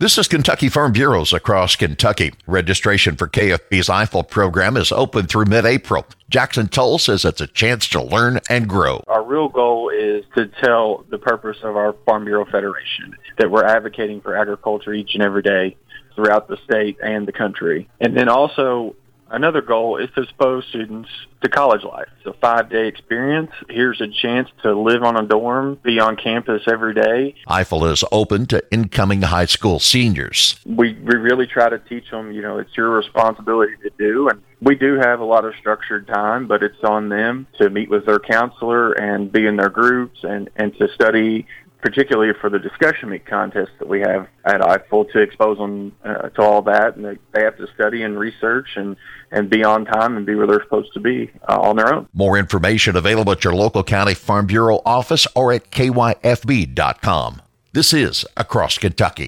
This is Kentucky Farm Bureaus across Kentucky. Registration for KFB's IFAL program is open through mid April. Jackson Toll says it's a chance to learn and grow. Our real goal is to tell the purpose of our Farm Bureau Federation that we're advocating for agriculture each and every day throughout the state and the country. And then also Another goal is to expose students to college life. It's a five day experience. Here's a chance to live on a dorm, be on campus every day. IFAL is open to incoming high school seniors. We, we really try to teach them, you know, it's your responsibility to do. And we do have a lot of structured time, but it's on them to meet with their counselor and be in their groups and, and to study particularly for the discussion meet contest that we have at IFAL to expose them uh, to all that. And they, they have to study and research and, and be on time and be where they're supposed to be uh, on their own. More information available at your local county farm bureau office or at kyfb.com. This is Across Kentucky.